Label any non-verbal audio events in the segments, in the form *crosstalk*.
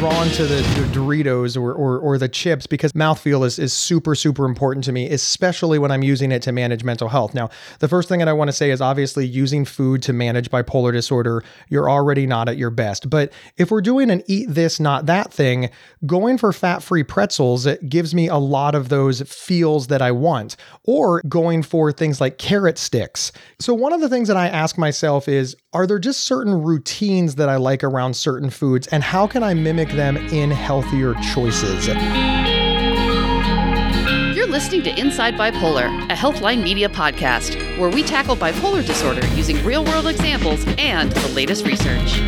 drawn to the, the Doritos or, or, or the chips because mouthfeel is, is super, super important to me, especially when I'm using it to manage mental health. Now, the first thing that I want to say is obviously using food to manage bipolar disorder, you're already not at your best. But if we're doing an eat this, not that thing, going for fat free pretzels it gives me a lot of those feels that I want, or going for things like carrot sticks. So, one of the things that I ask myself is are there just certain routines that I like around certain foods, and how can I mimic them in healthier choices? You're listening to Inside Bipolar, a Healthline Media podcast, where we tackle bipolar disorder using real world examples and the latest research.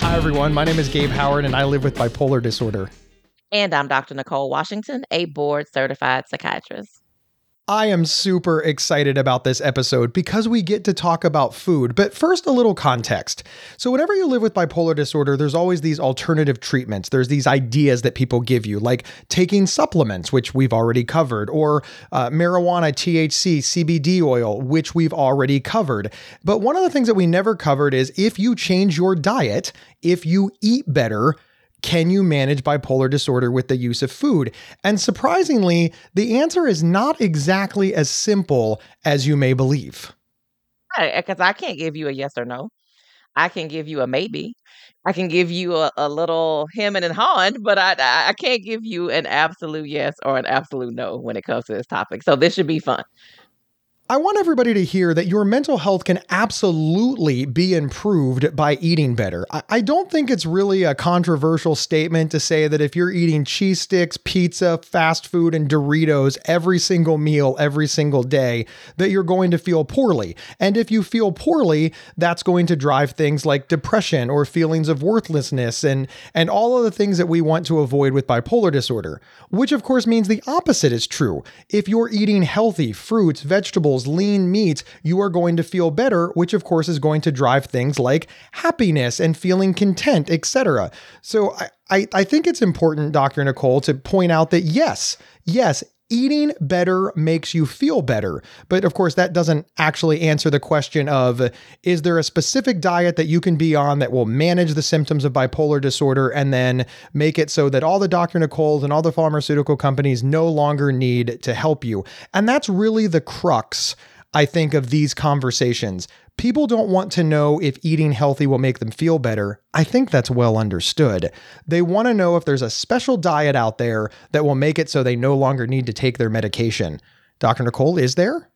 Hi, everyone. My name is Gabe Howard, and I live with bipolar disorder. And I'm Dr. Nicole Washington, a board certified psychiatrist. I am super excited about this episode because we get to talk about food. But first, a little context. So, whenever you live with bipolar disorder, there's always these alternative treatments. There's these ideas that people give you, like taking supplements, which we've already covered, or uh, marijuana, THC, CBD oil, which we've already covered. But one of the things that we never covered is if you change your diet, if you eat better, can you manage bipolar disorder with the use of food? And surprisingly, the answer is not exactly as simple as you may believe. Because eh, I can't give you a yes or no. I can give you a maybe. I can give you a, a little hemming and hawing, but I I can't give you an absolute yes or an absolute no when it comes to this topic. So this should be fun. I want everybody to hear that your mental health can absolutely be improved by eating better. I, don't think it's really a controversial statement to say that if you're eating cheese sticks, pizza, fast food, and Doritos every single meal, every single day, that you're going to feel poorly. And if you feel poorly, that's going to drive things like depression or feelings of worthlessness and, and all of the things that we want to avoid with bipolar disorder, which of course means the opposite is true. If you're eating healthy fruits, vegetables, lean meats, you are going to feel better, which of course is going to drive things like happiness and feeling content, etc. So I, I, I think it's important, Dr. Nicole, to point out that yes, yes, eating better makes you feel better. But of course, that doesn't actually answer the question of is there a specific diet that you can be on that will manage the symptoms of bipolar disorder and then make it so that all the Dr. Nicole's and all the pharmaceutical companies no longer need to help you? And that's really the crux. I think of these conversations. People don't want to know if eating healthy will make them feel better. I think that's well understood. They want to know if there's a special diet out there that will make it so they no longer need to take their medication. Dr. Nicole, is there?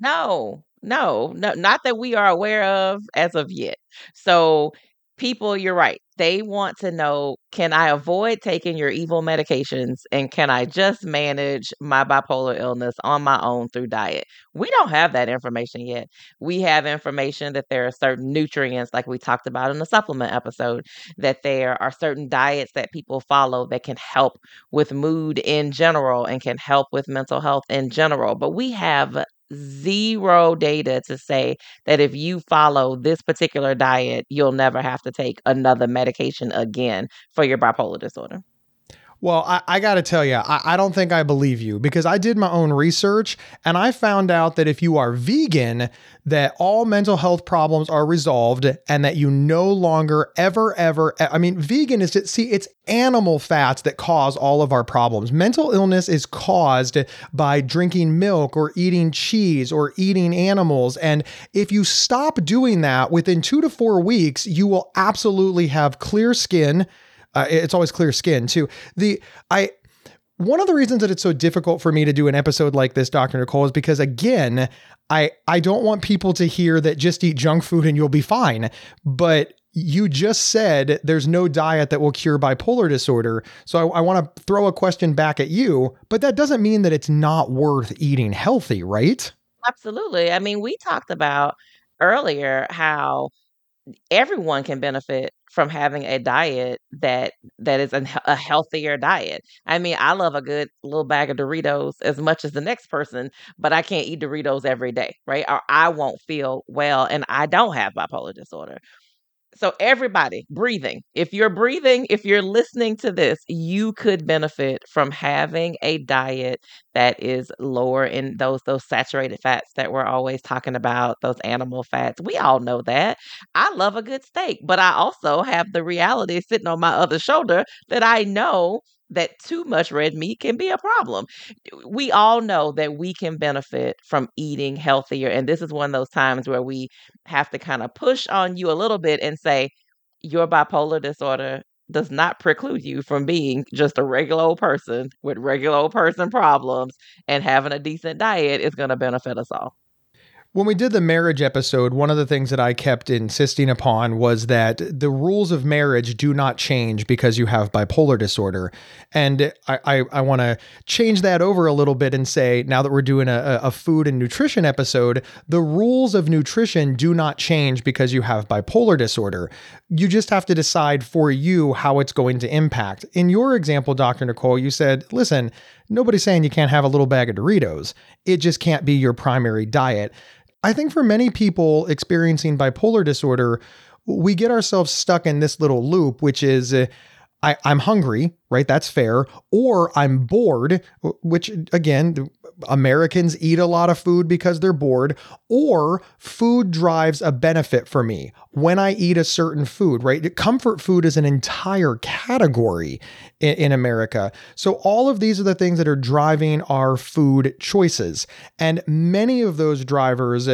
No, no, no, not that we are aware of as of yet. So people, you're right. They want to know can I avoid taking your evil medications and can I just manage my bipolar illness on my own through diet? We don't have that information yet. We have information that there are certain nutrients, like we talked about in the supplement episode, that there are certain diets that people follow that can help with mood in general and can help with mental health in general. But we have zero data to say that if you follow this particular diet, you'll never have to take another medication again for your bipolar disorder. Well, I, I got to tell you, I, I don't think I believe you because I did my own research and I found out that if you are vegan, that all mental health problems are resolved and that you no longer ever, ever, I mean, vegan is see, it's animal fats that cause all of our problems. Mental illness is caused by drinking milk or eating cheese or eating animals. And if you stop doing that within two to four weeks, you will absolutely have clear skin uh, it's always clear skin too. The I one of the reasons that it's so difficult for me to do an episode like this, Dr. Nicole, is because again, I I don't want people to hear that just eat junk food and you'll be fine. But you just said there's no diet that will cure bipolar disorder. So I, I want to throw a question back at you, but that doesn't mean that it's not worth eating healthy, right? Absolutely. I mean, we talked about earlier how everyone can benefit from having a diet that that is a, a healthier diet. I mean, I love a good little bag of Doritos as much as the next person, but I can't eat Doritos every day, right? Or I won't feel well and I don't have bipolar disorder. So, everybody breathing, if you're breathing, if you're listening to this, you could benefit from having a diet that is lower in those those saturated fats that we're always talking about, those animal fats. We all know that. I love a good steak, but I also have the reality sitting on my other shoulder that I know that too much red meat can be a problem. We all know that we can benefit from eating healthier. And this is one of those times where we have to kind of push on you a little bit and say, your bipolar disorder does not preclude you from being just a regular old person with regular old person problems and having a decent diet is going to benefit us all. When we did the marriage episode, one of the things that I kept insisting upon was that the rules of marriage do not change because you have bipolar disorder. And I, I, I want to change that over a little bit and say, now that we're doing a, a food and nutrition episode, the rules of nutrition do not change because you have bipolar disorder. You just have to decide for you how it's going to impact. In your example, Dr. Nicole, you said, listen, nobody's saying you can't have a little bag of Doritos. It just can't be your primary diet. I think for many people experiencing bipolar disorder, we get ourselves stuck in this little loop, which is uh, I, I'm hungry, right? That's fair. Or I'm bored, which again, Americans eat a lot of food because they're bored, or food drives a benefit for me when I eat a certain food, right? Comfort food is an entire category in, in, America. So, all of these are the things that are driving our food choices. And many of those drivers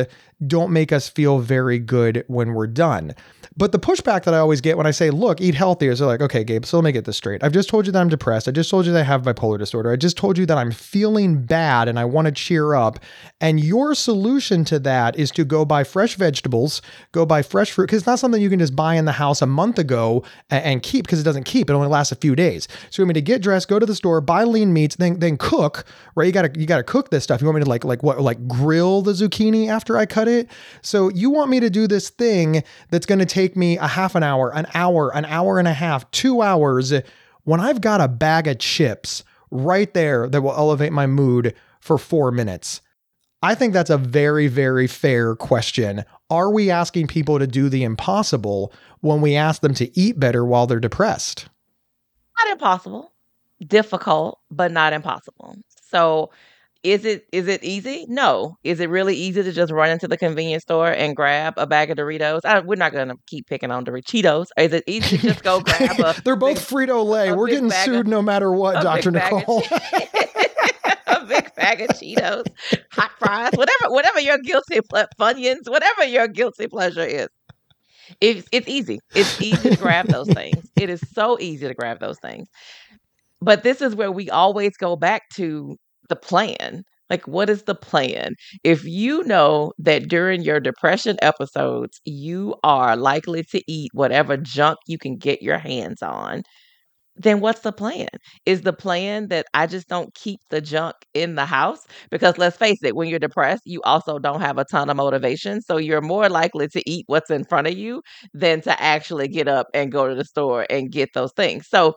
don't make us feel very good when we're done. But the pushback that I always get when I say, look, eat healthy is they're like, okay, Gabe, so let me get this straight. I've just told you that I'm depressed. I just told you that I have bipolar disorder. I just told you that I'm feeling bad and I want to cheer up. And your solution to that is to go buy fresh vegetables, go buy fresh fruit, because it's not something you can just buy in the house a month ago and, and keep because it doesn't keep. It only lasts a few days. So you want me to get dressed, go to the store, buy lean meats, then then cook, right? You gotta you gotta cook this stuff. You want me to like like what like grill the zucchini after I cut it? So you want me to do this thing that's gonna take take me a half an hour, an hour, an hour and a half, two hours when I've got a bag of chips right there that will elevate my mood for four minutes? I think that's a very, very fair question. Are we asking people to do the impossible when we ask them to eat better while they're depressed? Not impossible, difficult, but not impossible. So is it is it easy? No. Is it really easy to just run into the convenience store and grab a bag of Doritos? I, we're not going to keep picking on Doritos. Is it easy to just go *laughs* grab a? They're both Frito Lay. We're getting sued of, no matter what, Doctor Nicole. *laughs* a big bag of Cheetos, hot fries, whatever, whatever your guilty ple- Funyuns, whatever your guilty pleasure is. It's it's easy. It's easy to grab those things. It is so easy to grab those things. But this is where we always go back to the plan? Like, what is the plan? If you know that during your depression episodes, you are likely to eat whatever junk you can get your hands on, then what's the plan? Is the plan that I just don't keep the junk in the house? Because let's face it, when you're depressed, you also don't have a ton of motivation. So you're more likely to eat what's in front of you than to actually get up and go to the store and get those things. So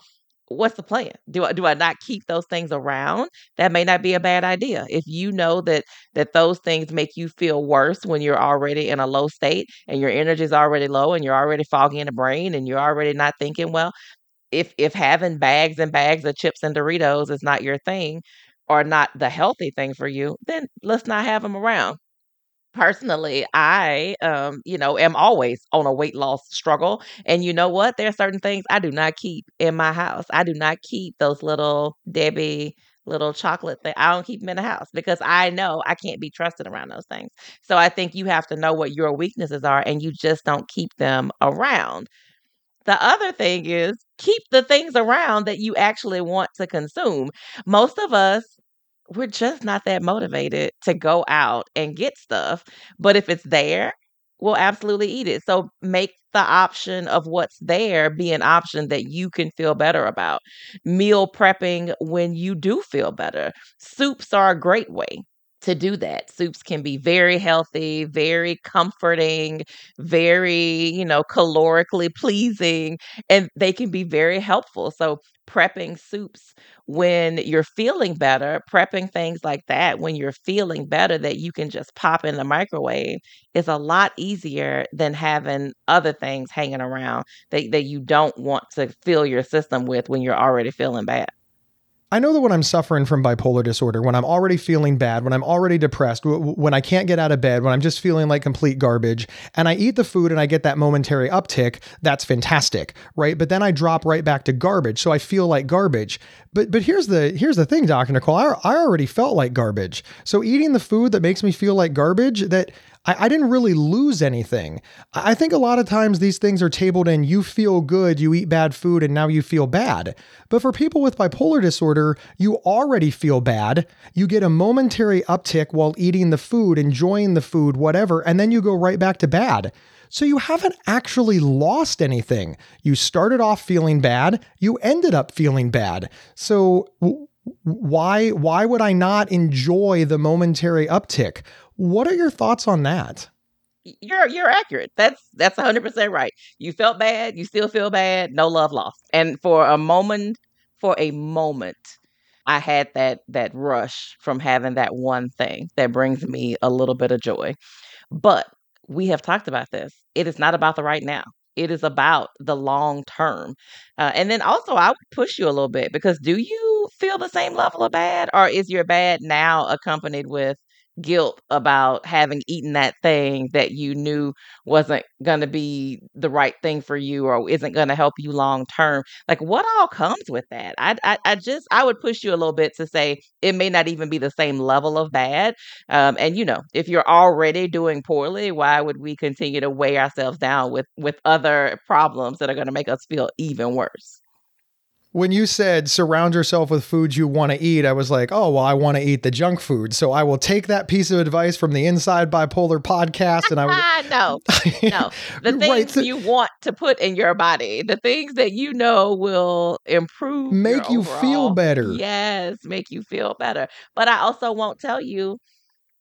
what's the plan? Do I do I not keep those things around? That may not be a bad idea. If you know that that those things make you feel worse when you're already in a low state and your energy is already low and you're already foggy in the brain and you're already not thinking well, if if having bags and bags of chips and Doritos is not your thing or not the healthy thing for you, then let's not have them around personally i um you know am always on a weight loss struggle and you know what? There are certain things i do not keep in my house. I do not keep those little debbie little chocolate thing i don't keep them in the house because i know i can't be trusted around those things. So i think you have to know what your weaknesses are and you just don't keep them around. The other thing is keep the things around that you actually want to consume. Most of us we're just not that motivated to go out and get stuff. But if it's there, we'll absolutely eat it. So make the option of what's there be an option that you can feel better about. Meal prepping when you do feel better. Soups are a great way to do that. Soups can be very healthy, very comforting, very, you know, calorically pleasing, and they can be very helpful. So, prepping soups when you're feeling better, prepping things like that when you're feeling better that you can just pop in the microwave is a lot easier than having other things hanging around that, that you don't want to fill your system with when you're already feeling bad. I know that when I'm suffering from bipolar disorder, when I'm already feeling bad, when I'm already depressed, when I can't get out of bed, when I'm just feeling like complete garbage, and I eat the food and I get that momentary uptick, that's fantastic, right? But then I drop right back to garbage, so I feel like garbage. But but here's the here's the thing, Dr. Nicole. I, I already felt like garbage. So eating the food that makes me feel like garbage, that I, I didn't really lose anything. I think a lot of times these things are tabled in you feel good, you eat bad food, and now you feel bad. But for people with bipolar disorder, you already feel bad. You get a momentary uptick while eating the food, enjoying the food, whatever, and then you go right back to bad. So you haven't actually lost anything. You started off feeling bad, you ended up feeling bad. So why why would I not enjoy the momentary uptick? What are your thoughts on that? You're you're accurate. That's that's 100% right. You felt bad, you still feel bad, no love lost. And for a moment, for a moment, I had that that rush from having that one thing that brings me a little bit of joy. But we have talked about this. It is not about the right now. It is about the long term. Uh, and then also, I would push you a little bit because do you feel the same level of bad, or is your bad now accompanied with guilt about having eaten that thing that you knew wasn't going to be the right thing for you or isn't going to help you long term like what all comes with that? I, I, I just i would push you a little bit to say it may not even be the same level of bad um, and you know if you're already doing poorly why would we continue to weigh ourselves down with with other problems that are going to make us feel even worse when you said surround yourself with foods you want to eat, I was like, oh, well, I want to eat the junk food. So I will take that piece of advice from the Inside Bipolar podcast. And I would. *laughs* no, no. *laughs* The things right, you want to put in your body, the things that you know will improve, make you overall, feel better. Yes, make you feel better. But I also won't tell you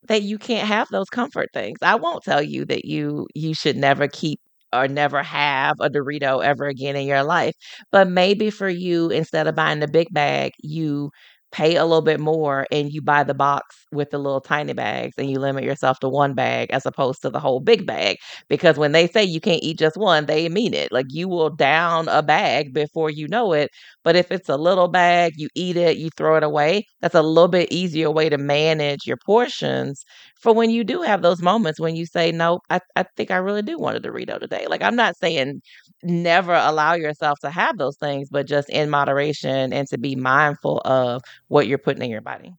that you can't have those comfort things. I won't tell you that you you should never keep or never have a Dorito ever again in your life. But maybe for you, instead of buying the big bag, you pay a little bit more and you buy the box with the little tiny bags and you limit yourself to one bag as opposed to the whole big bag because when they say you can't eat just one they mean it like you will down a bag before you know it but if it's a little bag you eat it you throw it away that's a little bit easier way to manage your portions for when you do have those moments when you say nope I, I think i really do want a dorito today like i'm not saying never allow yourself to have those things but just in moderation and to be mindful of what you're putting in your body.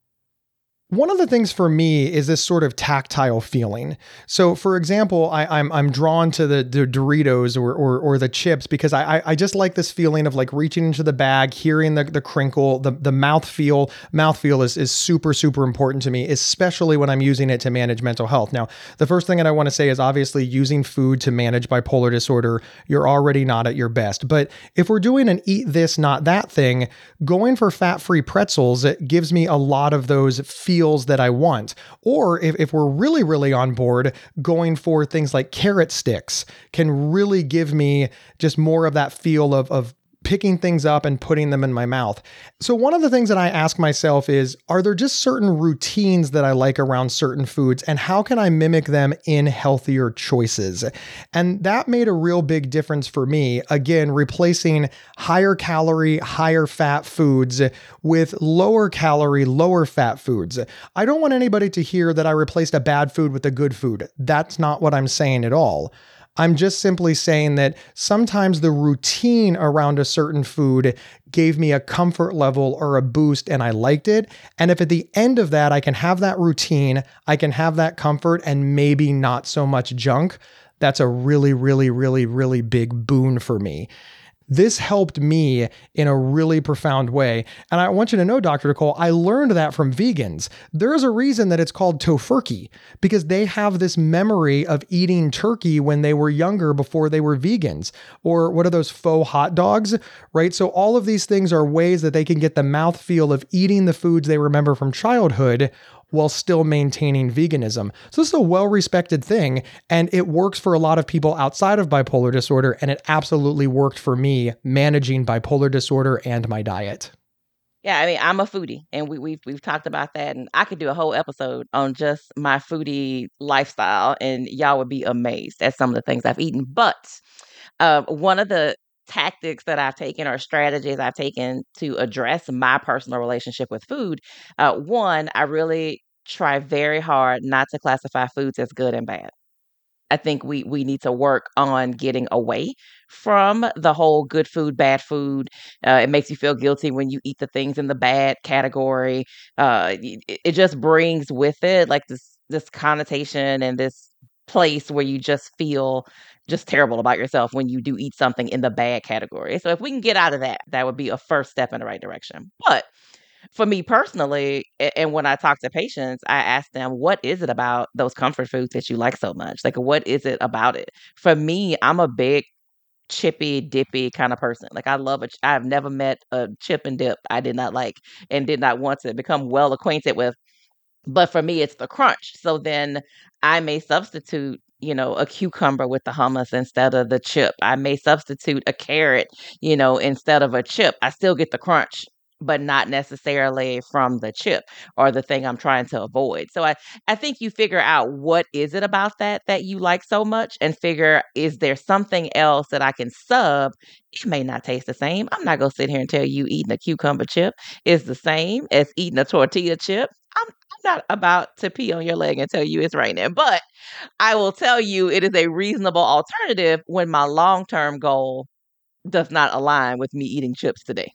One of the things for me is this sort of tactile feeling. So, for example, I, am I'm, I'm drawn to the, the Doritos or, or, or the chips because I I just like this feeling of like reaching into the bag, hearing the, the crinkle, the the mouth feel. Mouth feel is is super super important to me, especially when I'm using it to manage mental health. Now, the first thing that I want to say is obviously using food to manage bipolar disorder, you're already not at your best. But if we're doing an eat this not that thing, going for fat free pretzels it gives me a lot of those feelings that I want. Or if, if we're really, really on board, going for things like carrot sticks can really give me just more of that feel of, of picking things up and putting them in my mouth. So, one of the things that I ask myself is Are there just certain routines that I like around certain foods, and how can I mimic them in healthier choices? And that made a real big difference for me. Again, replacing higher calorie, higher fat foods with lower calorie, lower fat foods. I don't want anybody to hear that I replaced a bad food with a good food. That's not what I'm saying at all. I'm just simply saying that sometimes the routine around a certain food gave me a comfort level or a boost and I liked it. And if at the end of that, I can have that routine, I can have that comfort and maybe not so much junk, that's a really, really, really, really big boon for me. This helped me in a really profound way. And I want you to know, Dr. Nicole, I learned that from vegans. There's a reason that it's called Tofurky because they have this memory of eating turkey when they were younger before they were vegans. Or what are those faux hot dogs, right? So all of these things are ways that they can get the mouth feel of eating the foods they remember from childhood while still maintaining veganism. So this is a well-respected thing and it works for a lot of people outside of bipolar disorder and it absolutely worked for me managing bipolar disorder and my diet. Yeah, I mean, I'm a foodie, and we, we've we've talked about that, and I could do a whole episode on just my foodie lifestyle, and y'all would be amazed at some of the things I've eaten. But uh, one of the tactics that I've taken or strategies I've taken to address my personal relationship with food, uh, one, I really try very hard not to classify foods as good and bad. I think we we need to work on getting away from the whole good food, bad food. Uh, it makes you feel guilty when you eat the things in the bad category. Uh, it, it just brings with it like this this connotation and this place where you just feel just terrible about yourself when you do eat something in the bad category. So if we can get out of that, that would be a first step in the right direction. But for me personally, and when I talk to patients, I ask them, what is it about those comfort foods that you like so much? Like, what is it about it? For me, I'm a big chippy dippy kind of person. Like I love it. I've never met a chip and dip I did not like and did not want to become well acquainted with. But for me, it's the crunch. So then I may substitute, you know, a cucumber with the hummus instead of the chip. I may substitute a carrot, you know, instead of a chip. I still get the crunch but not necessarily from the chip or the thing I'm trying to avoid. So I I think you figure out what is it about that that you like so much and figure is there something else that I can sub it may not taste the same. I'm not going to sit here and tell you eating a cucumber chip is the same as eating a tortilla chip. Not about to pee on your leg and tell you it's raining, but I will tell you it is a reasonable alternative when my long-term goal does not align with me eating chips today.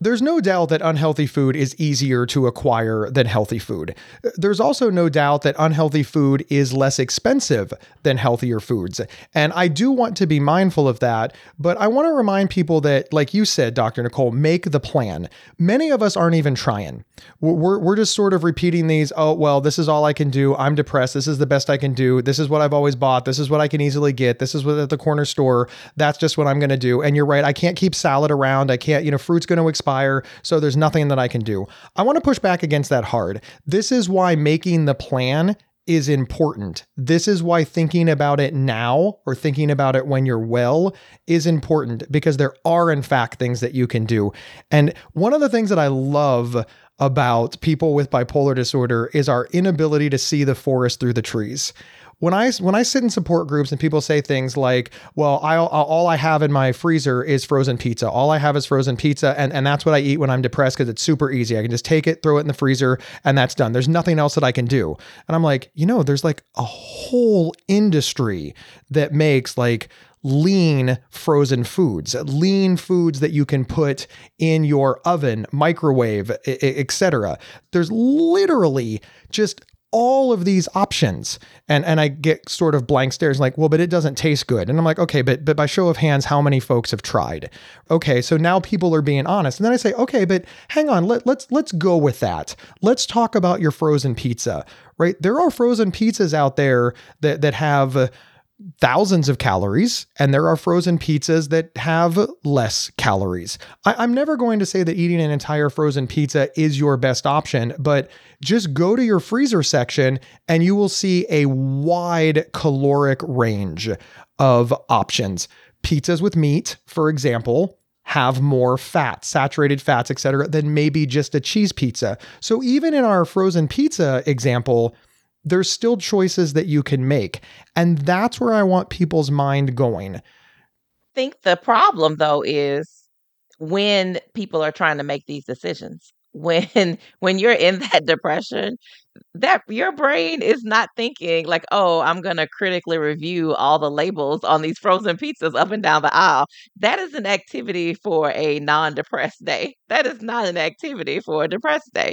There's no doubt that unhealthy food is easier to acquire than healthy food. There's also no doubt that unhealthy food is less expensive than healthier foods. And I do want to be mindful of that, but I want to remind people that, like you said, Dr. Nicole, make the plan. Many of us aren't even trying. We're, we're just sort of repeating these, oh, well, this is all I can do. I'm depressed. This is the best I can do. This is what I've always bought. This is what I can easily get. This is what at the corner store. That's just what I'm going to do. And you're right. I can't keep salad around. I can't, you know, fruit's going to expire expire, so there's nothing that I can do. I want to push back against that hard. This is why making the plan is important. This is why thinking about it now or thinking about it when you're well is important because there are, in fact, things that you can do. And one of the things that I love about people with bipolar disorder is our inability to see the forest through the trees when I when I sit in support groups and people say things like, "Well, I all I have in my freezer is frozen pizza. All I have is frozen pizza, and and that's what I eat when I'm depressed because it's super easy. I can just take it, throw it in the freezer, and that's done. There's nothing else that I can do." And I'm like, you know, there's like a whole industry that makes like lean frozen foods, lean foods that you can put in your oven, microwave, etc. There's literally just all of these options. And and I get sort of blank stares like well but it doesn't taste good. And I'm like okay but but by show of hands how many folks have tried? Okay so now people are being honest. And then I say okay but hang on let, let's let's go with that. Let's talk about your frozen pizza right? There are frozen pizzas out there that that have thousands of calories, and there are frozen pizzas that have less calories. I, am never going to say that eating an entire frozen pizza is your best option, but just go to your freezer section and you will see a wide caloric range of options. Pizzas with meat, for example, have more fat, saturated fats, etc., than maybe just a cheese pizza. So even in our frozen pizza example, there's still choices that you can make. And that's where I want people's mind going. I think the problem though is when people are trying to make these decisions. *laughs* When when you're in that depression, that your brain is not thinking like, "Oh, I'm going to critically review all the labels on these frozen pizzas up and down the aisle." That is an activity for a non-depressed day. That is not an activity for a depressed day.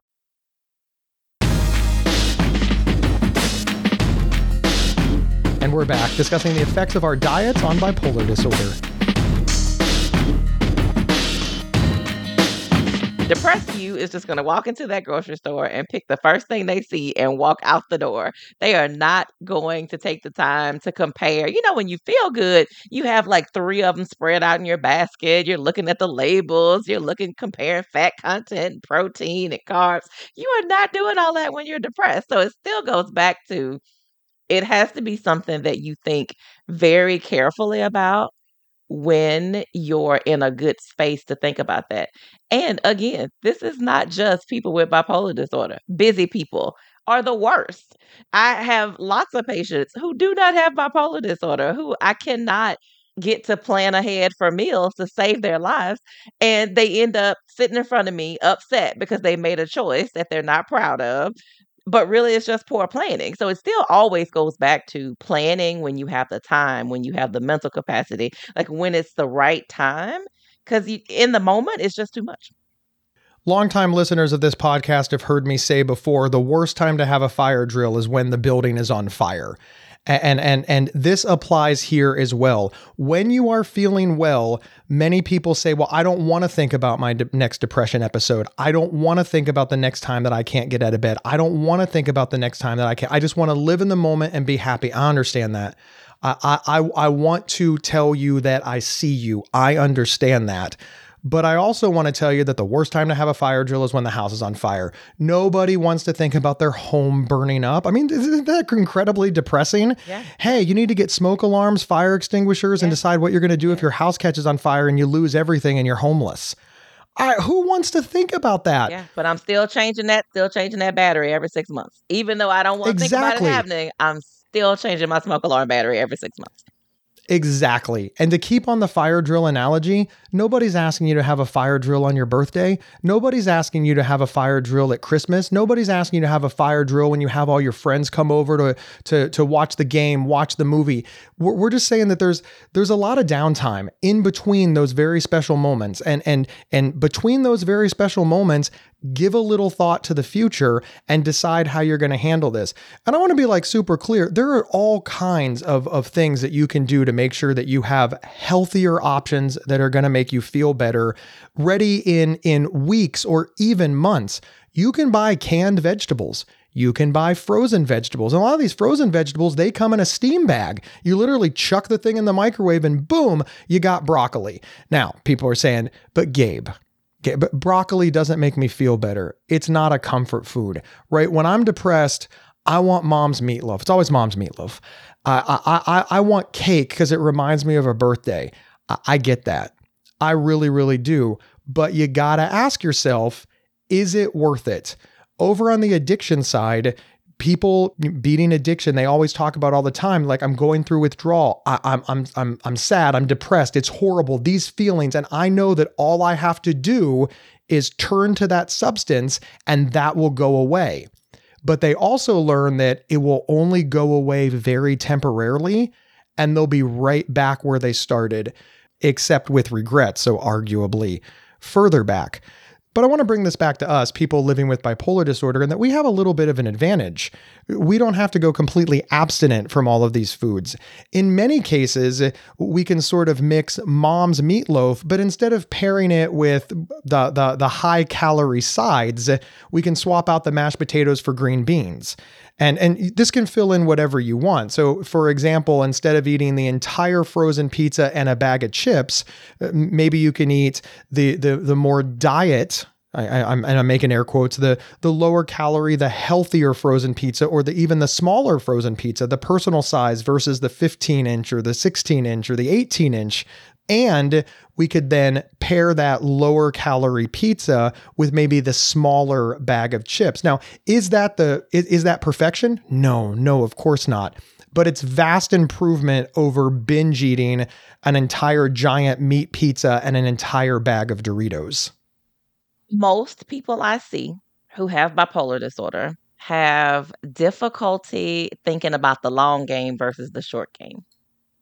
And we're back discussing the effects of our diets on bipolar disorder. Depressed you is just going to walk into that grocery store and pick the first thing they see and walk out the door. They are not going to take the time to compare. You know, when you feel good, you have like three of them spread out in your basket. You're looking at the labels, you're looking, comparing fat content, protein, and carbs. You are not doing all that when you're depressed. So it still goes back to it has to be something that you think very carefully about when you're in a good space to think about that. And again, this is not just people with bipolar disorder. Busy people are the worst. I have lots of patients who do not have bipolar disorder who I cannot get to plan ahead for meals to save their lives and they end up sitting in front of me upset because they made a choice that they're not proud of but really it's just poor planning. So it still always goes back to planning when you have the time, when you have the mental capacity, like when it's the right time. Because in the moment, it's just too much. Longtime listeners of this podcast have heard me say before the worst time to have a fire drill is when the building is on fire. And and and this applies here as well. When you are feeling well, many people say, "Well, I don't want to think about my de- next depression episode. I don't want to think about the next time that I can't get out of bed. I don't want to think about the next time that I can't. I just want to live in the moment and be happy." I understand that. I I I want to tell you that I see you. I understand that. But I also want to tell you that the worst time to have a fire drill is when the house is on fire. Nobody wants to think about their home burning up. I mean, isn't that incredibly depressing? Yeah. Hey, you need to get smoke alarms, fire extinguishers, and decide what you're going to do if your house catches on fire and you lose everything and you're homeless. I, who wants to think about that? Yeah, but I'm still changing that, still changing that battery every six months. Even though I don't want to Exactly. think about it happening, I'm still changing my smoke alarm battery every six months. Exactly. And to keep on the fire drill analogy, nobody's asking you to have a fire drill on your birthday. Nobody's asking you to have a fire drill at Christmas. Nobody's asking you to have a fire drill when you have all your friends come over to to to watch the game, watch the movie. We're, we're just saying that there's there's a lot of downtime in between those very special moments. And and and between those very special moments, give a little thought to the future and decide how you're going to handle this. And I want to be like super clear. There are all kinds of, of things that you can do to make sure that you have healthier options that are going to make you feel better ready in in weeks or even months. You can buy canned vegetables. You can buy frozen vegetables. And a lot of these frozen vegetables, they come in a steam bag. You literally chuck the thing in the microwave and boom, you got broccoli. Now, people are saying, but Gabe, Okay, but broccoli doesn't make me feel better. It's not a comfort food, right? When I'm depressed, I want mom's meatloaf. It's always mom's meatloaf. I I I, I want cake because it reminds me of a birthday. I, I get that. I really, really do. But you gotta ask yourself, is it worth it? Over on the addiction side, people beating addiction they always talk about all the time like i'm going through withdrawal I, I'm, I'm i'm i'm sad i'm depressed it's horrible these feelings and i know that all i have to do is turn to that substance and that will go away. But they also learn that it will only go away very temporarily and they'll be right back where they started, except with regret. So, arguably, further back. But I want to bring this back to us, people living with bipolar disorder, and that we have a little bit of an advantage. We don't have to go completely abstinent from all of these foods. In many cases, we can sort of mix mom's meatloaf, but instead of pairing it with the, the, the high calorie sides, we can swap out the mashed potatoes for green beans. And, and this can fill in whatever you want. So, for example, instead of eating the entire frozen pizza and a bag of chips, uh, maybe you can eat the the the more diet I, am and I'm making air quotes the the lower calorie, the healthier frozen pizza, or the even the smaller frozen pizza, the personal size versus the 15 inch or the 16 inch or the 18 inch. And we could then pair that lower calorie pizza with maybe the smaller bag of chips. Now, is that the is, is that perfection? No, no, of course not. But it's vast improvement over binge eating an entire giant meat pizza and an entire bag of Doritos most people I see who have bipolar disorder have difficulty thinking about the long game versus the short game.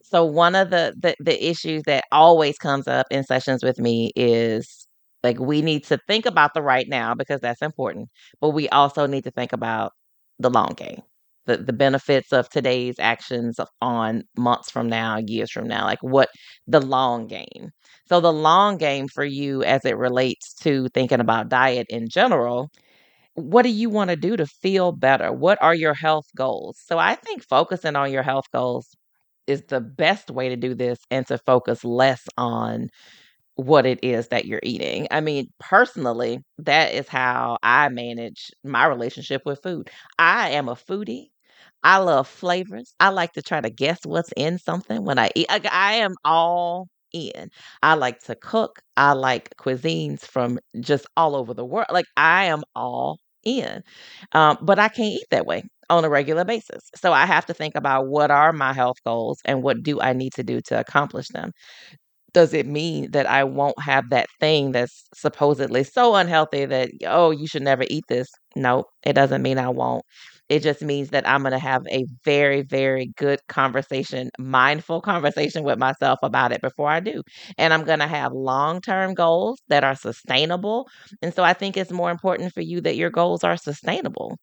So one of the, the the issues that always comes up in sessions with me is like we need to think about the right now because that's important, but we also need to think about the long game the, the benefits of today's actions on months from now, years from now, like what the long game. So, the long game for you as it relates to thinking about diet in general, what do you want to do to feel better? What are your health goals? So, I think focusing on your health goals is the best way to do this and to focus less on what it is that you're eating. I mean, personally, that is how I manage my relationship with food. I am a foodie. I love flavors. I like to try to guess what's in something when I eat. I, I am all in. I like to cook. I like cuisines from just all over the world. Like I am all in. Um, but I can't eat that way on a regular basis. So I have to think about what are my health goals and what do I need to do to accomplish them does it mean that I won't have that thing that's supposedly so unhealthy that, oh, you should never eat this? No, it doesn't mean I won't. It just means that I'm going to have a very, very good conversation, mindful conversation with myself about it before I do. And I'm going to have long term goals that are sustainable. And so I think it's more important for you that your goals are sustainable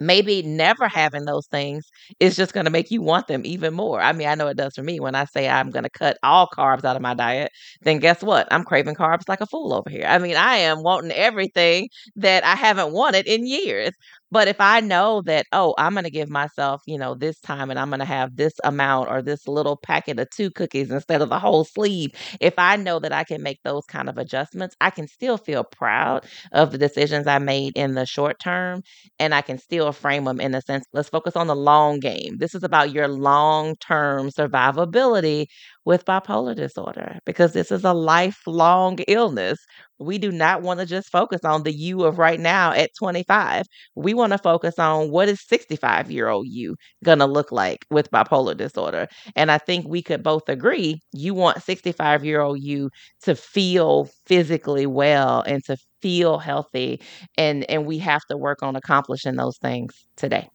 maybe never having those things is just going to make you want them even more. I mean, I know it does for me when I say I'm going to cut all carbs out of my diet, then guess what? I'm craving carbs like a fool over here. I mean, I am wanting everything that I haven't wanted in years. But if I know that, oh, I'm going to give myself, you know, this time and I'm going to have this amount or this little packet of two cookies instead of the whole sleeve, if I know that I can make those kind of adjustments, I can still feel proud of the decisions I made in the short term and I can still frame them in the sense, let's focus on the long game. This is about your long term survivability with bipolar disorder because this is a lifelong illness. We do not want to just focus on the you of right now at 25. We want to focus on what is 65 year old you going to look like with bipolar disorder. And I think we could both agree you want 65 year old you to feel physically well and to feel healthy and and we have to work on accomplishing those things today.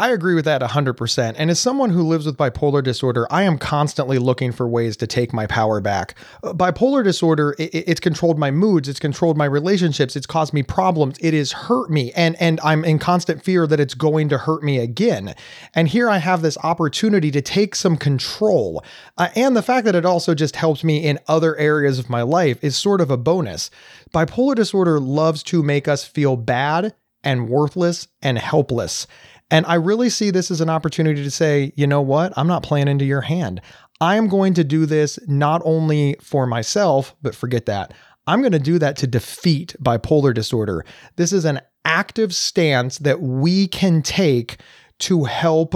I agree with that 100%. And as someone who lives with bipolar disorder, I am constantly looking for ways to take my power back. Uh, bipolar disorder, it, it's controlled my moods, it's controlled my relationships, it's caused me problems, it has hurt me, and, and I'm in constant fear that it's going to hurt me again. And here I have this opportunity to take some control. Uh, and the fact that it also just helps me in other areas of my life is sort of a bonus. Bipolar disorder loves to make us feel bad and worthless and helpless. And I really see this as an opportunity to say, you know what? I'm not playing into your hand. I am going to do this not only for myself, but forget that. I'm going to do that to defeat bipolar disorder. This is an active stance that we can take to help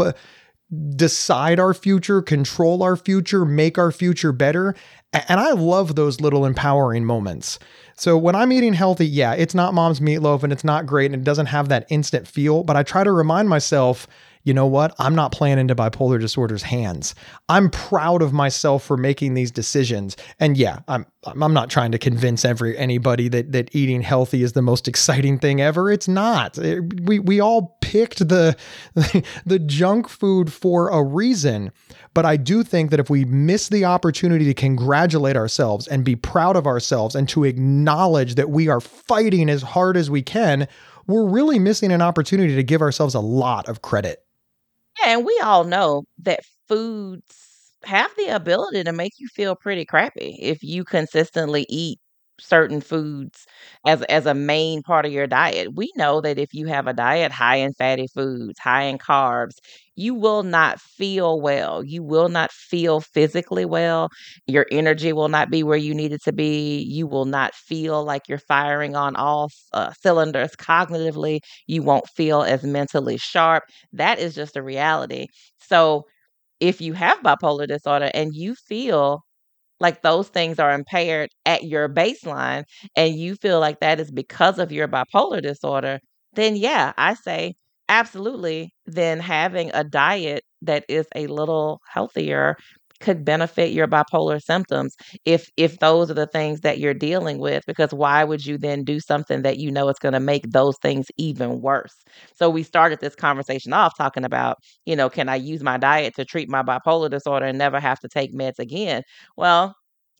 decide our future, control our future, make our future better. And I love those little empowering moments. So when I'm eating healthy, yeah, it's not mom's meatloaf and it's not great and it doesn't have that instant feel, but I try to remind myself, you know what? I'm not playing into bipolar disorder's hands. I'm proud of myself for making these decisions. And yeah, I'm I'm not trying to convince every anybody that that eating healthy is the most exciting thing ever. It's not. It, we we all picked the *laughs* the junk food for a reason. But I do think that if we miss the opportunity to congratulate ourselves and be proud of ourselves and to acknowledge that we are fighting as hard as we can, we're really missing an opportunity to give ourselves a lot of credit. And we all know that foods have the ability to make you feel pretty crappy if you consistently eat certain foods as as a main part of your diet. We know that if you have a diet high in fatty foods, high in carbs, you will not feel well. You will not feel physically well. Your energy will not be where you need it to be. You will not feel like you're firing on all uh, cylinders cognitively. You won't feel as mentally sharp. That is just a reality. So, if you have bipolar disorder and you feel like those things are impaired at your baseline and you feel like that is because of your bipolar disorder, then yeah, I say absolutely. Then having a diet that is a little healthier could benefit your bipolar symptoms if if those are the things that you're dealing with because why would you then do something that you know is going to make those things even worse? So we started this conversation off talking about you know can i use my diet to treat my bipolar disorder and never have to take meds again? Well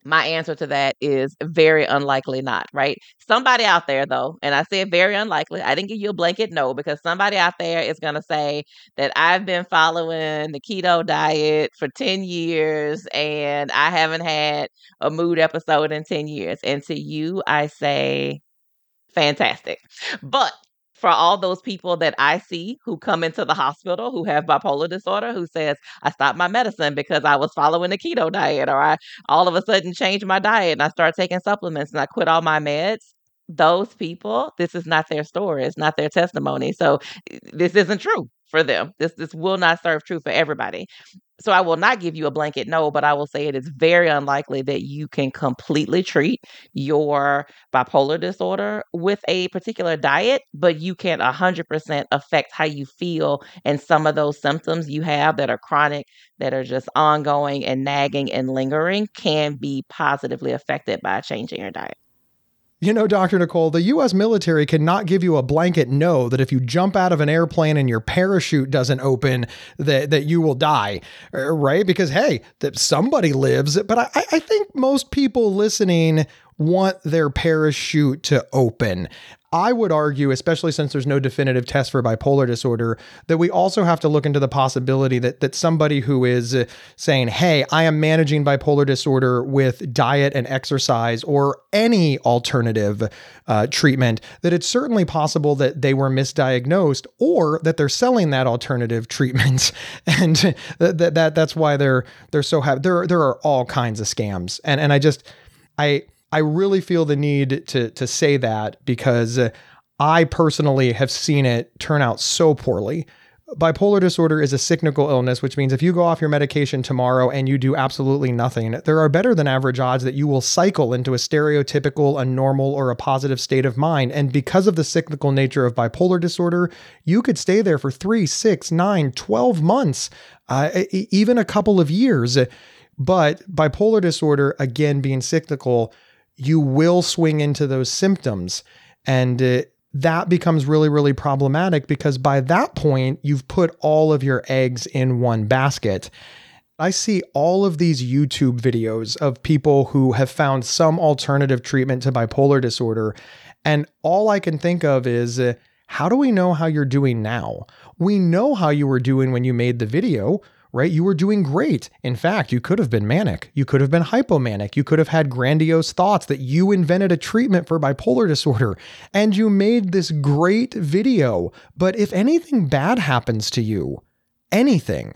my answer to that is very unlikely not, right? Somebody out there, though, and I said very unlikely, I didn't give you a blanket no because somebody out there is going to say that I've been following the keto diet for 10 years and I haven't had a mood episode in 10 years. And to you, I say, fantastic. But for all those people that I see who come into the hospital who have bipolar disorder who says I stopped my medicine because I was following the keto diet or I all of a sudden changed my diet and I started taking supplements and I quit all my meds. Those people this is not their story. It's not their testimony. So eh, this isn't true for them. This this will not serve true for everybody so I will not give you a blanket no, but I will say it is very unlikely that you can completely treat your bipolar disorder with a particular diet, but you can 100% affect how you feel and some of those symptoms you have that are chronic, that are just ongoing and nagging and lingering can be positively affected by changing your diet. You know, Dr. Nicole, the US military cannot give you a blanket no that if you jump out of an airplane and your parachute doesn't open, that, that you will die, uh, right? Because, hey, that somebody lives. But I, I think most people listening want their parachute to open. I would argue, especially since there's no definitive test for bipolar disorder, that we also have to look into the possibility that that somebody who is uh, saying, "Hey, I am managing bipolar disorder with diet and exercise or any alternative uh, treatment," that it's certainly possible that they were misdiagnosed or that they're selling that alternative treatment, *laughs* and that, that, that that's why they're they're so happy. There there are all kinds of scams, and and I just I I really feel the need to to say that because I personally have seen it turn out so poorly. Bipolar disorder is a cyclical illness, which means if you go off your medication tomorrow and you do absolutely nothing, there are better than average odds that you will cycle into a stereotypical, a normal, or a positive state of mind. And because of the cyclical nature of bipolar disorder, you could stay there for three, six, nine, 12 months, uh, even a couple of years. But bipolar disorder, again, being cyclical, you will swing into those symptoms. And uh, that becomes really, really problematic because by that point, you've put all of your eggs in one basket. I see all of these YouTube videos of people who have found some alternative treatment to bipolar disorder. And all I can think of is, uh, how do we know how you're doing now? We know how you were doing when you made the video right? You were doing great. In fact, you could have been manic. You could have been hypomanic. You could have had grandiose thoughts that you invented a treatment for bipolar disorder and you made this great video. But if anything bad happens to you, anything,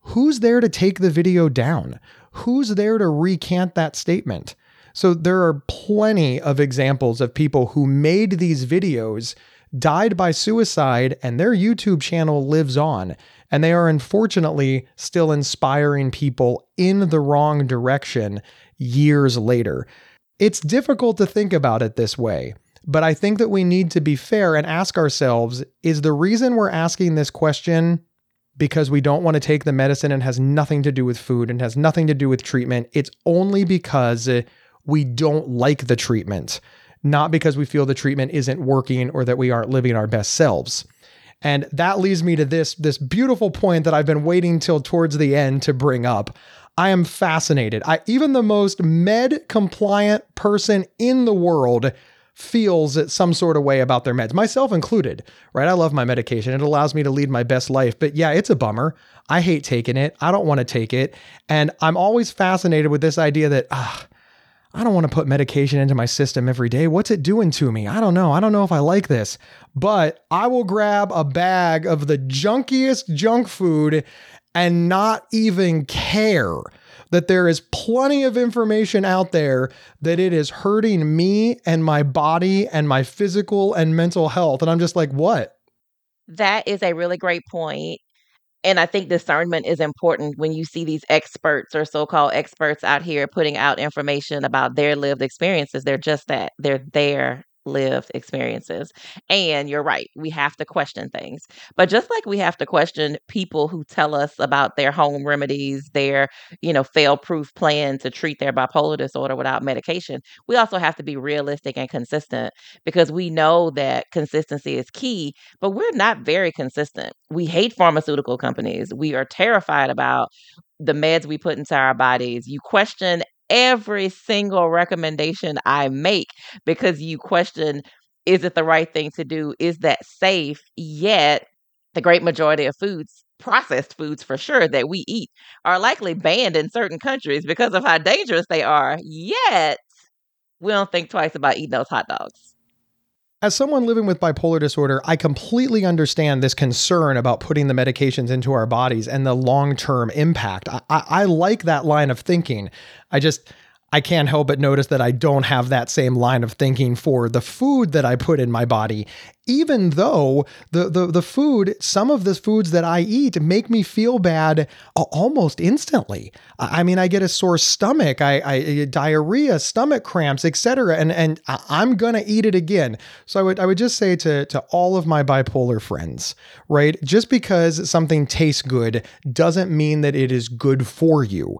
who's there to take the video down? Who's there to recant that statement? So there are plenty of examples of people who made these videos, died by suicide, and their YouTube channel lives on and they are unfortunately still inspiring people in the wrong direction years later. It's difficult to think about it this way, but I think that we need to be fair and ask ourselves is the reason we're asking this question because we don't want to take the medicine and has nothing to do with food and has nothing to do with treatment. It's only because we don't like the treatment, not because we feel the treatment isn't working or that we aren't living our best selves. And that leads me to this this beautiful point that I've been waiting till towards the end to bring up. I am fascinated. I even the most med compliant person in the world feels it some sort of way about their meds, myself included, right? I love my medication. It allows me to lead my best life. But yeah, it's a bummer. I hate taking it. I don't want to take it. And I'm always fascinated with this idea that, ah, I don't want to put medication into my system every day. What's it doing to me? I don't know. I don't know if I like this, but I will grab a bag of the junkiest junk food and not even care that there is plenty of information out there that it is hurting me and my body and my physical and mental health. And I'm just like, what? That is a really great point. And I think discernment is important when you see these experts or so called experts out here putting out information about their lived experiences. They're just that. They're there lived experiences. And you're right, we have to question things. But just like we have to question people who tell us about their home remedies, their, you know, fail-proof plan to treat their bipolar disorder without medication, we also have to be realistic and consistent because we know that consistency is key, but we're not very consistent. We hate pharmaceutical companies. We are terrified about the meds we put into our bodies. You question every single recommendation I make because you question is it the right thing to do? Is that safe? Yet, the great majority of foods, processed foods for sure, that we eat are likely mm-hmm. banned in certain countries because of how dangerous they are. Yet, we don't think twice about eating those hot dogs. As someone living with bipolar disorder, I completely understand this concern about putting the medications into our bodies and the long term impact. I, I, I, like that line of thinking. I just, I can't help but notice that I don't have that same line of thinking for the food that I put in my body. Even though the, the, the food, some of the foods that I eat make me feel bad almost instantly. I mean, I get a sore stomach, I, I diarrhea, stomach cramps, etc. And and I'm gonna eat it again. So I would I would just say to to all of my bipolar friends, right? Just because something tastes good doesn't mean that it is good for you.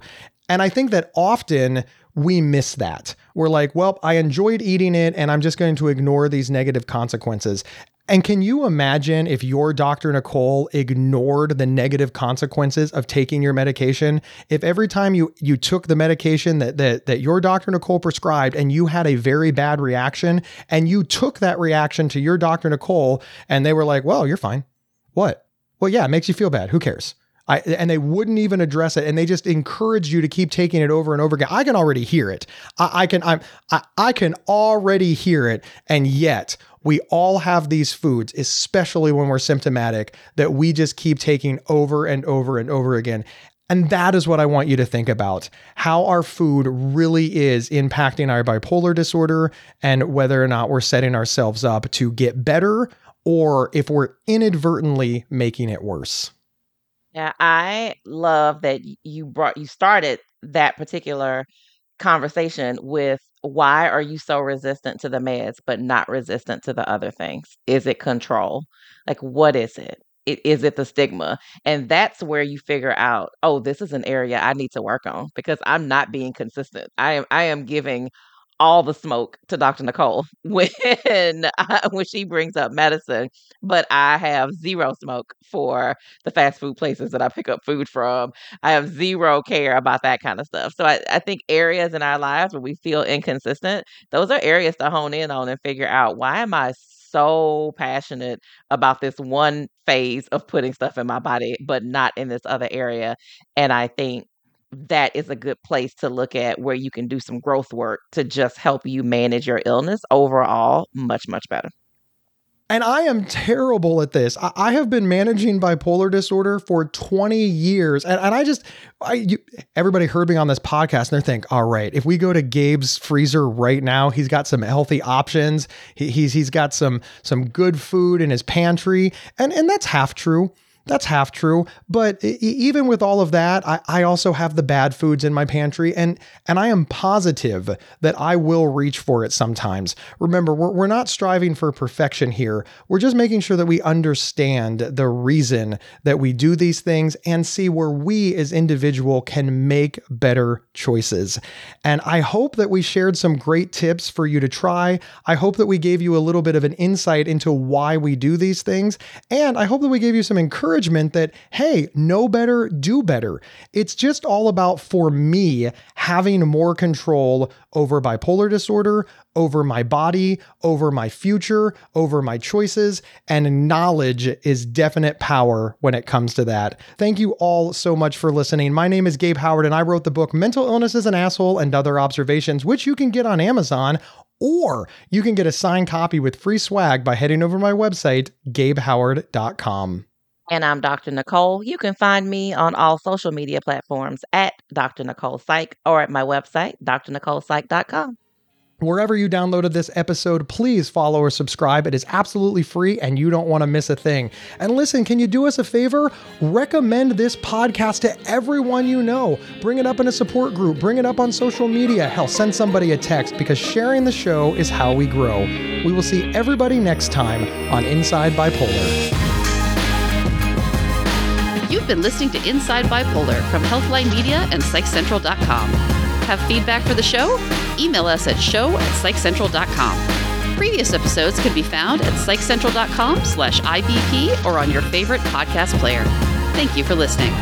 And I think that often we miss that. We're like, well, I enjoyed eating it and I'm just going to ignore these negative consequences. And can you imagine if your Dr. Nicole ignored the negative consequences of taking your medication? If every time you you took the medication that that that your Dr. Nicole prescribed and you had a very bad reaction and you took that reaction to your Dr. Nicole and they were like, "Well, you're fine." What? Well, yeah, it makes you feel bad. Who cares? I, and they wouldn't even address it, and they just encourage you to keep taking it over and over again. I can already hear it. I, I can I'm I, I can already hear it, and yet we all have these foods, especially when we're symptomatic, that we just keep taking over and over and over again. And that is what I want you to think about how our food really is impacting our bipolar disorder and whether or not we're setting ourselves up to get better or if we're inadvertently making it worse. Yeah, I love that you brought you started that particular conversation with why are you so resistant to the meds but not resistant to the other things? Is it control? Like what is it? it is it the stigma? And that's where you figure out, oh, this is an area I need to work on because I'm not being consistent. I am I am giving all the smoke to Dr. Nicole *laughs* when I, when she brings up medicine, but I have zero smoke for the fast food places that I pick up food from. I have zero care about that kind of stuff. So I, I think areas in our lives where we feel inconsistent, those are areas to hone in on and figure out why am I so passionate about this one phase of putting stuff in my body, but not in this other area. And I think that is a good place to look at where you can do some growth work to just help you manage your illness overall much, much better. And I am terrible at this. I, I have been managing bipolar disorder for 20 years. And, and I just, I, you, everybody heard me on this podcast and they're thinking, all right, if we go to Gabe's freezer right now, he's got some healthy options. He, he's, he's got some, some good food in his pantry. And, and that's half true that's half true. But even with all of that, I, I, also have the bad foods in my pantry, and and I am positive that I will reach for it sometimes. Remember, we're, we're not striving for perfection here. We're just making sure that we understand the reason that we do these things and see where we as individual can make better choices. And I hope that we shared some great tips for you to try. I hope that we gave you a little bit of an insight into why we do these things, and I hope that we gave you some encouragement encouragement that, hey, know better, do better. It's just all about, for me, having more control over bipolar disorder, over my body, over my future, over my choices, and knowledge is definite power when it comes to that. Thank you all so much for listening. My name is Gabe Howard, and I wrote the book Mental Illness is an Asshole and Other Observations, which you can get on Amazon or you can get a signed copy with free swag by heading over my website, gabehoward.com. And I'm Dr. Nicole. You can find me on all social media platforms at Dr. Nicole Psych or at my website, drnicolepsych.com. Wherever you downloaded this episode, please follow or subscribe. It is absolutely free and you don't want to miss a thing. And listen, can you do us a favor? Recommend this podcast to everyone you know. Bring it up in a support group, bring it up on social media. Hell, send somebody a text because sharing the show is how we grow. We will see everybody next time on Inside Bipolar. You've been listening to Inside Bipolar from Healthline Media and PsychCentral.com. Have feedback for the show? Email us at show at PsychCentral.com. Previous episodes can be found at PsychCentral.com slash IBP or on your favorite podcast player. Thank you for listening.